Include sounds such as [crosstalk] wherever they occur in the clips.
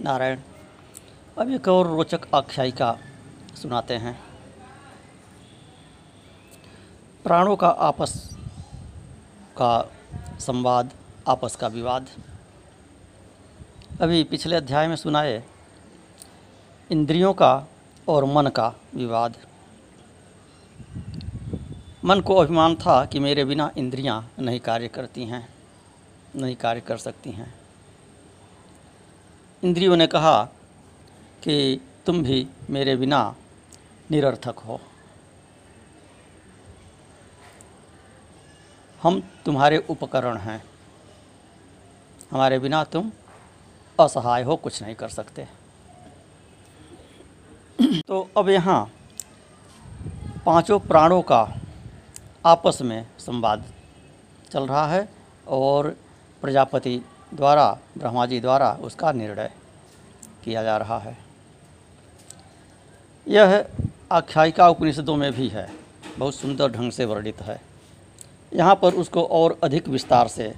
नारायण। अब एक और रोचक आख्यायिका सुनाते हैं। प्राणों का आपस का संवाद, आपस का विवाद। अभी पिछले अध्याय में सुनाए इंद्रियों का और मन का विवाद। मन को अभिमान था कि मेरे बिना इंद्रियाँ नहीं कार्य करती हैं, नहीं कार्य कर सकती हैं। इंद्रियों ने कहा कि तुम भी मेरे बिना निरर्थक हो। हम तुम्हारे उपकरण हैं। हमारे बिना तुम असहाय हो, कुछ नहीं कर सकते। तो अब यहाँ पाँचों प्राणों का आपस में संवाद चल रहा है और प्रजापति द्वारा ब्रह्मा जी द्वारा उसका निर्णय किया जा रहा है। यह आख्यायिका उपनिषदों में भी है, बहुत सुंदर ढंग से वर्णित है। यहाँ पर उसको और अधिक विस्तार से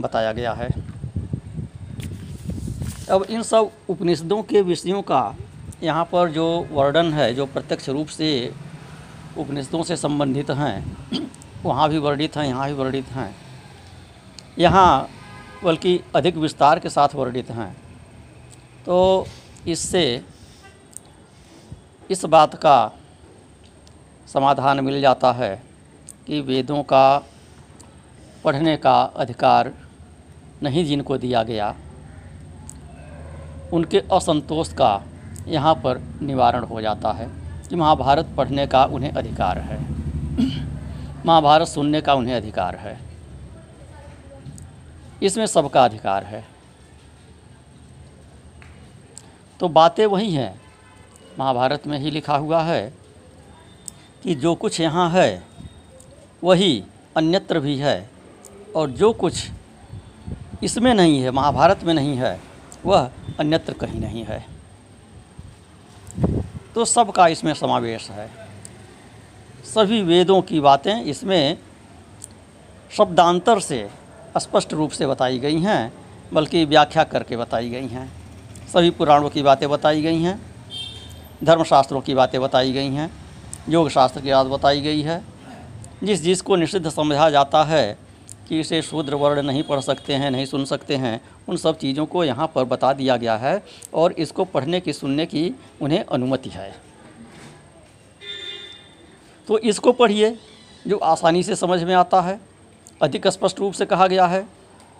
बताया गया है। अब इन सब उपनिषदों के विषयों का यहाँ पर जो वर्णन है, जो प्रत्यक्ष रूप से उपनिषदों से संबंधित हैं, वहाँ भी वर्णित हैं, यहाँ भी वर्णित हैं। यहाँ बल्कि अधिक विस्तार के साथ वर्णित हैं। तो इससे इस बात का समाधान मिल जाता है कि वेदों का पढ़ने का अधिकार नहीं जिनको दिया गया, उनके असंतोष का यहाँ पर निवारण हो जाता है कि महाभारत पढ़ने का उन्हें अधिकार है। [clears throat] महाभारत सुनने का उन्हें अधिकार है। इसमें सबका अधिकार है। तो बातें वही हैं। महाभारत में ही लिखा हुआ है कि जो कुछ यहाँ है, वही अन्यत्र भी है और जो कुछ इसमें नहीं है, महाभारत में नहीं है, वह अन्यत्र कहीं नहीं है। तो सबका इसमें समावेश है। सभी वेदों की बातें इसमें शब्दांतर से स्पष्ट रूप से बताई गई हैं, बल्कि व्याख्या करके बताई गई हैं। सभी पुराणों की बातें बताई गई हैं, धर्मशास्त्रों की बातें बताई गई हैं योग शास्त्र की बात बताई गई है। जिस जिस को निषिद्ध समझा जाता है कि इसे शूद्र वर्ण नहीं पढ़ सकते हैं, नहीं सुन सकते हैं, उन सब चीज़ों को यहाँ पर बता दिया गया है और इसको पढ़ने की, सुनने की उन्हें अनुमति है। तो इसको पढ़िए, जो आसानी से समझ में आता है। अधिक स्पष्ट रूप से कहा गया है।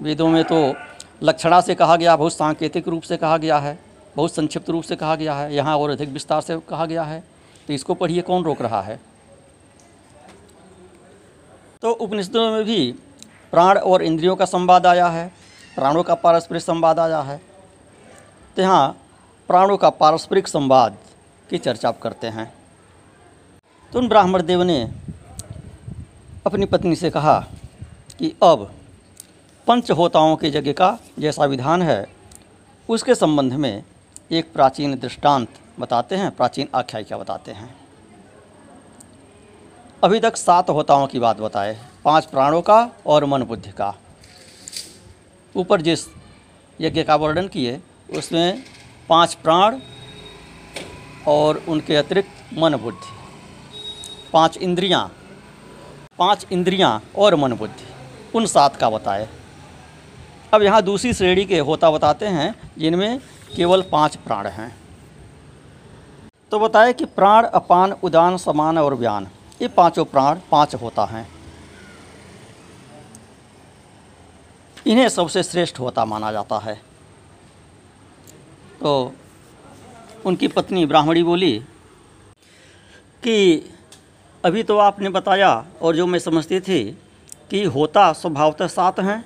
वेदों में तो लक्षणा से कहा गया, बहुत सांकेतिक रूप से कहा गया है, बहुत संक्षिप्त रूप से कहा गया है, यहाँ और अधिक विस्तार से कहा गया है। तो इसको पढ़िए, कौन रोक रहा है? तो उपनिषदों में भी प्राण और इंद्रियों का संवाद आया है, प्राणों का पारस्परिक संवाद आया है। तो यहाँ प्राणों का पारस्परिक संवाद की चर्चा करते हैं। तो उन ब्राह्मण देव ने अपनी पत्नी से कहा कि अब पंच होताओं की जगह का जैसा विधान है, उसके संबंध में एक प्राचीन दृष्टांत बताते हैं, प्राचीन आख्यायिका बताते हैं। अभी तक सात होताओं की बात बताए, पाँच प्राणों का और मन बुद्धि का। ऊपर जिस यज्ञ का वर्णन किए, उसमें पाँच प्राण और उनके अतिरिक्त मन बुद्धि, पाँच इंद्रियाँ पाँच इंद्रियाँ और मन बुद्धि। उन सात का बताए। अब यहाँ दूसरी श्रेणी के होता बताते हैं, जिनमें केवल पाँच प्राण हैं। तो बताए कि प्राण, अपान, उदान, समान और व्यान, ये पाँचों प्राण पाँच होता हैं। इन्हें सबसे श्रेष्ठ होता माना जाता है। तो उनकी पत्नी ब्राह्मणी बोली कि अभी तो आपने बताया, और जो मैं समझती थी कि होता स्वभावतः सात हैं।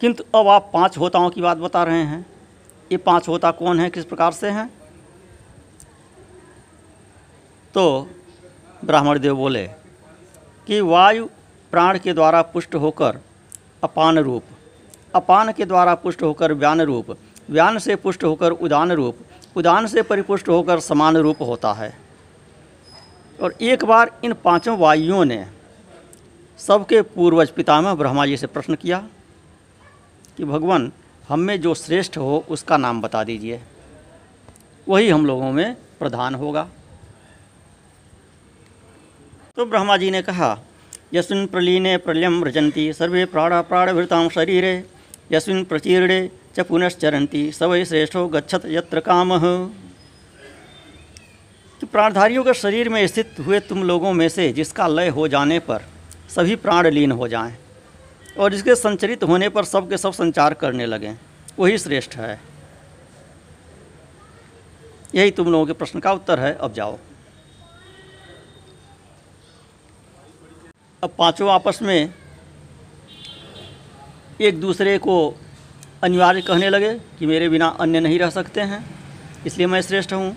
किंतु अब आप पाँच होताओं की बात बता रहे हैं। ये पाँच होता कौन है, किस प्रकार से हैं? तो ब्राह्मण देव बोले कि वायु प्राण के द्वारा पुष्ट होकर अपान रूप, अपान के द्वारा पुष्ट होकर व्यान रूप, व्यान से पुष्ट होकर उदान रूप, उदान से परिपुष्ट होकर समान रूप होता है। और एक बार इन पाँचों वायुओं ने सबके पूर्वज पितामह ब्रह्मा जी से प्रश्न किया कि भगवान, हम में जो श्रेष्ठ हो उसका नाम बता दीजिए। वही हम लोगों में प्रधान होगा। तो ब्रह्मा जी ने कहा, यस्मिन् प्रलीने प्रलयम रजंती सर्वे प्राणा प्राणभृतां शरीरे, यस्मिन् प्रचीर्णे च पुनश्चरंती सवै श्रेष्ठो गच्छत यत्र काम। कि प्राणधारियों के शरीर में स्थित हुए तुम लोगों में से जिसका लय हो जाने पर सभी प्राण लीन हो जाएँ और जिसके संचरित होने पर सब के सब संचार करने लगें। वही श्रेष्ठ है। यही तुम लोगों के प्रश्न का उत्तर है। अब जाओ। अब पाँचों आपस में एक दूसरे को अनिवार्य कहने लगे कि मेरे बिना अन्य नहीं रह सकते हैं, इसलिए मैं श्रेष्ठ हूँ।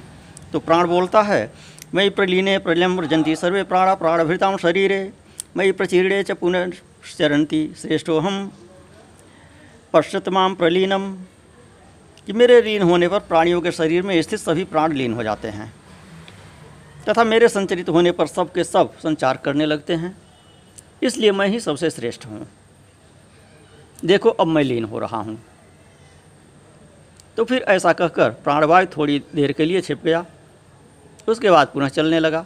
तो प्राण बोलता है, मैं प्रलीने प्रलयम रजंती सर्वे प्राण प्राणभृताम शरीरे। मई प्रचीर्णे च पुनश्चरंती श्रेष्ठो हम। पश्चतमाम प्रलीनम, कि मेरे लीन होने पर प्राणियों के शरीर में स्थित सभी प्राण लीन हो जाते हैं, तथा मेरे संचरित होने पर सब के सब संचार करने लगते हैं, इसलिए मैं ही सबसे श्रेष्ठ हूँ। देखो, अब मैं लीन हो रहा हूँ। तो फिर ऐसा कहकर प्राणवायु थोड़ी देर के लिए छिप गया, उसके बाद पुनः चलने लगा।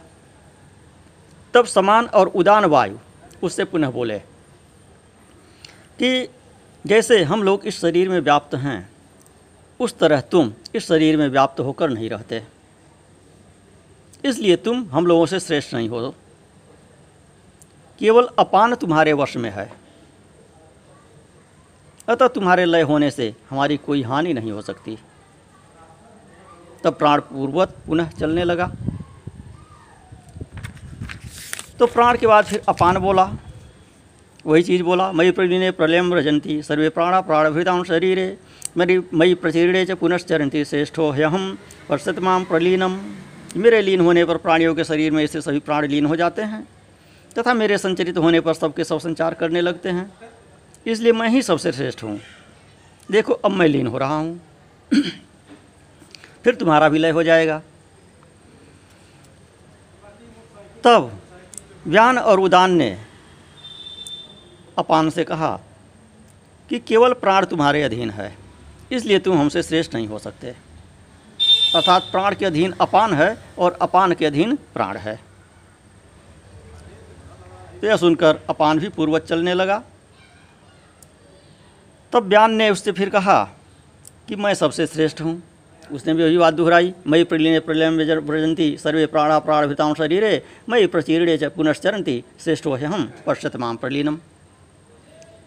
तब समान और उदान वायु, उससे पुनः बोले कि जैसे हम लोग इस शरीर में व्याप्त हैं, उस तरह तुम इस शरीर में व्याप्त होकर नहीं रहते। इसलिए तुम हम लोगों से श्रेष्ठ नहीं हो। केवल अपान तुम्हारे वश में है। अतः तुम्हारे लय होने से हमारी कोई हानि नहीं हो सकती। तब प्राण पूर्वत पुनः चलने लगा। तो प्राण के बाद फिर अपान बोला। वही चीज़ बोला मई प्रलीने प्रलयम रजंती सर्वे प्राणा प्राणभृताम शरीरे, मेरी मई प्रचीर्णे च पुनश्चरंती श्रेष्ठो ह्यहम वर्षतमाम प्रलीनम। मेरे लीन होने पर प्राणियों के शरीर में इससे सभी प्राण लीन हो जाते हैं, तथा मेरे संचरित होने पर सबके सब संचार करने लगते हैं। इसलिए मैं ही सबसे श्रेष्ठ हूँ। देखो, अब मैं लीन हो रहा हूँ। फिर तुम्हारा विलय हो जाएगा। तब व्यान और उदान ने अपान से कहा कि केवल प्राण तुम्हारे अधीन है, इसलिए तुम हमसे श्रेष्ठ नहीं हो सकते। अर्थात प्राण के अधीन अपान है और अपान के अधीन प्राण है। तो यह सुनकर अपान भी पूर्वज चलने लगा। तब ब्यान ने उससे फिर कहा कि मैं सबसे श्रेष्ठ हूँ। उसने भी वही बात दोहराई मई प्रलीन प्रलय व्रजंती सर्वे प्राणा प्राणभिताओं शरीरे मई प्रचीर्णे च पुनश्चरंती श्रेष्ठो हम पश्चतमाम प्रलीनम।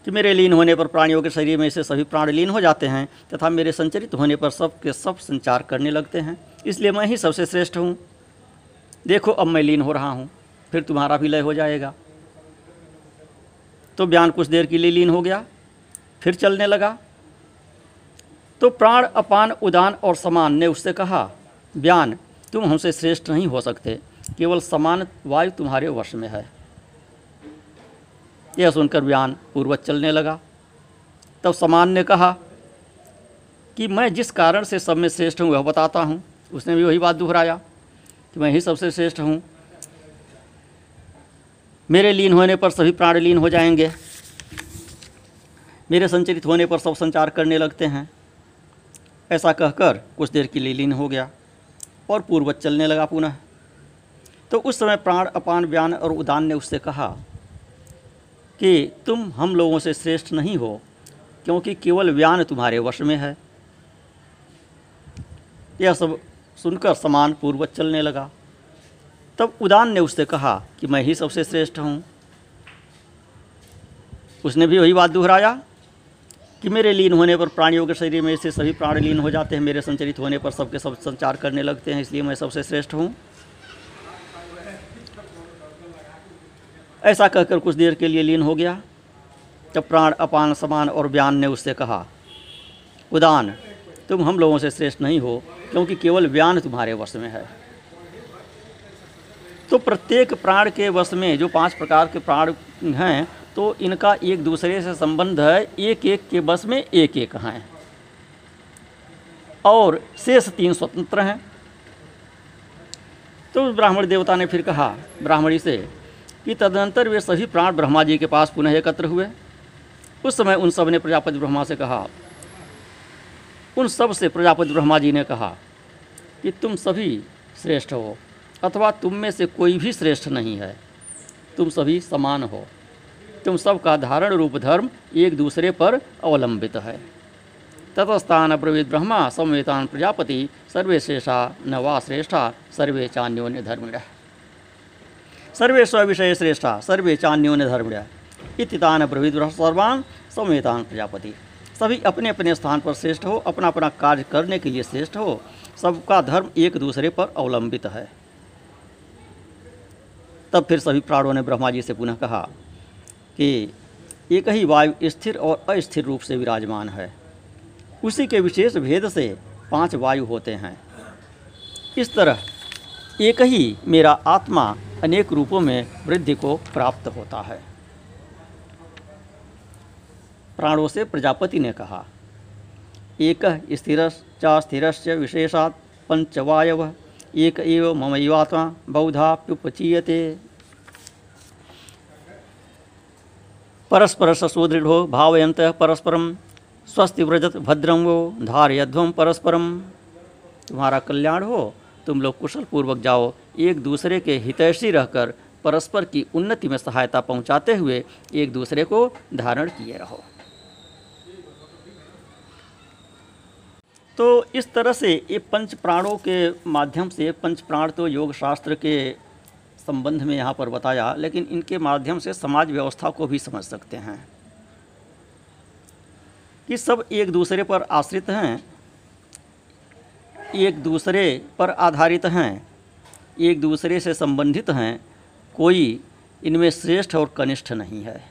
कि मेरे लीन होने पर प्राणियों के शरीर में से सभी प्राण लीन हो जाते हैं, तथा मेरे संचरित होने पर सब के सब संचार करने लगते हैं, इसलिए मैं ही सबसे श्रेष्ठ हूँ। देखो, अब मैं लीन हो रहा हूँ, फिर तुम्हारा भी लय हो जाएगा। तो बयान कुछ देर के लिए लीन हो गया, फिर चलने लगा तो प्राण अपान, उदान और समान ने उससे कहा, बयान, तुम हमसे श्रेष्ठ नहीं हो सकते। केवल समान वायु तुम्हारे वश में है। यह सुनकर बयान पूर्वज चलने लगा। तब समान ने कहा, कि मैं जिस कारण से सब में श्रेष्ठ हूँ, वह बताता हूँ। उसने भी वही बात दोहराया, कि मैं ही सबसे श्रेष्ठ हूँ। मेरे लीन होने पर सभी प्राण लीन हो जाएँगे। मेरे संचरित होने पर सब संचार करने लगते हैं। ऐसा कहकर कुछ देर के लिए लीन हो गया और पूर्वज चलने लगा पुनः। तो उस समय प्राण अपान व्यान और उदान ने उससे कहा कि तुम हम लोगों से श्रेष्ठ नहीं हो, क्योंकि केवल व्यान तुम्हारे वश में है। यह सब सुनकर समान पूर्वज चलने लगा। तब उदान ने उससे कहा कि मैं ही सबसे श्रेष्ठ हूँ। उसने भी वही बात दोहराया कि मेरे लीन होने पर प्राणियों के शरीर में से सभी प्राण लीन हो जाते हैं, मेरे संचरित होने पर सबके सब संचार करने लगते हैं, इसलिए मैं सबसे श्रेष्ठ हूँ। ऐसा कहकर कुछ देर के लिए लीन हो गया तब प्राण अपान, समान और व्यान ने उससे कहा, उदान, तुम हम लोगों से श्रेष्ठ नहीं हो, क्योंकि केवल व्यान तुम्हारे वश में है। तो प्रत्येक प्राण के वश में जो पाँच प्रकार के प्राण हैं तो इनका एक दूसरे से संबंध है, एक एक के बस में एक एक हैं। और शेष तीन स्वतंत्र हैं। तो ब्राह्मण देवता ने फिर कहा, ब्राह्मणी से, कि तदनंतर वे सभी प्राण ब्रह्मा जी के पास पुनः एकत्र हुए। उस समय उन सबने प्रजापति ब्रह्मा से कहा, उन सबसे प्रजापति ब्रह्मा जी ने कहा, कि तुम सभी श्रेष्ठ हो, अथवा तुम में से कोई भी श्रेष्ठ नहीं है, तुम सभी समान हो। तुम सबका धारण रूप धर्म एक दूसरे पर अवलंबित है। ततस्थान अब्रवीत ब्रह्मा, संवेतान प्रजापति सर्वे शेषा न वा श्रेष्ठा सर्वे चान्योन्य धर्मिण। सर्वे स्विषय श्रेष्ठा सर्वे चान्योन्य धर्मिण इतितान ब्रवीत सर्वान, संवेतान प्रजापति। सभी अपने अपने स्थान पर श्रेष्ठ हो, अपना अपना कार्य करने के लिए श्रेष्ठ हो, सबका धर्म एक दूसरे पर अवलंबित है। तब फिर सभी प्राणों ने ब्रह्मा जी से पुनः कहा कि एक ही वायु स्थिर और अस्थिर रूप से विराजमान है। उसी के विशेष भेद से पाँच वायु होते हैं। इस तरह एक ही मेरा आत्मा अनेक रूपों में वृद्धि को प्राप्त होता है। प्राणों से प्रजापति ने कहा, एक स्थिर स्थिर विशेषात पंचवायव, एक एव ममैवात्मा बहुधा प्युपचीयते। परस्पर सुदृढ़ो भावयंत परस्परम स्वस्थ व्रजत भद्रम वो धार्यध्वम परस्परम तुम्हारा कल्याण हो, तुम लोग कुशल पूर्वक जाओ, एक दूसरे के हितैषी रहकर परस्पर की उन्नति में सहायता पहुंचाते हुए एक दूसरे को धारण किए रहो। तो इस तरह से ये पंच प्राणों के माध्यम से, पंच प्राण तो योग शास्त्र के संबंध में यहाँ पर बताया, लेकिन इनके माध्यम से समाज व्यवस्था को भी समझ सकते हैं। कि सब एक दूसरे पर आश्रित हैं, एक दूसरे पर आधारित हैं, एक दूसरे से संबंधित हैं, कोई इनमें श्रेष्ठ और कनिष्ठ नहीं है।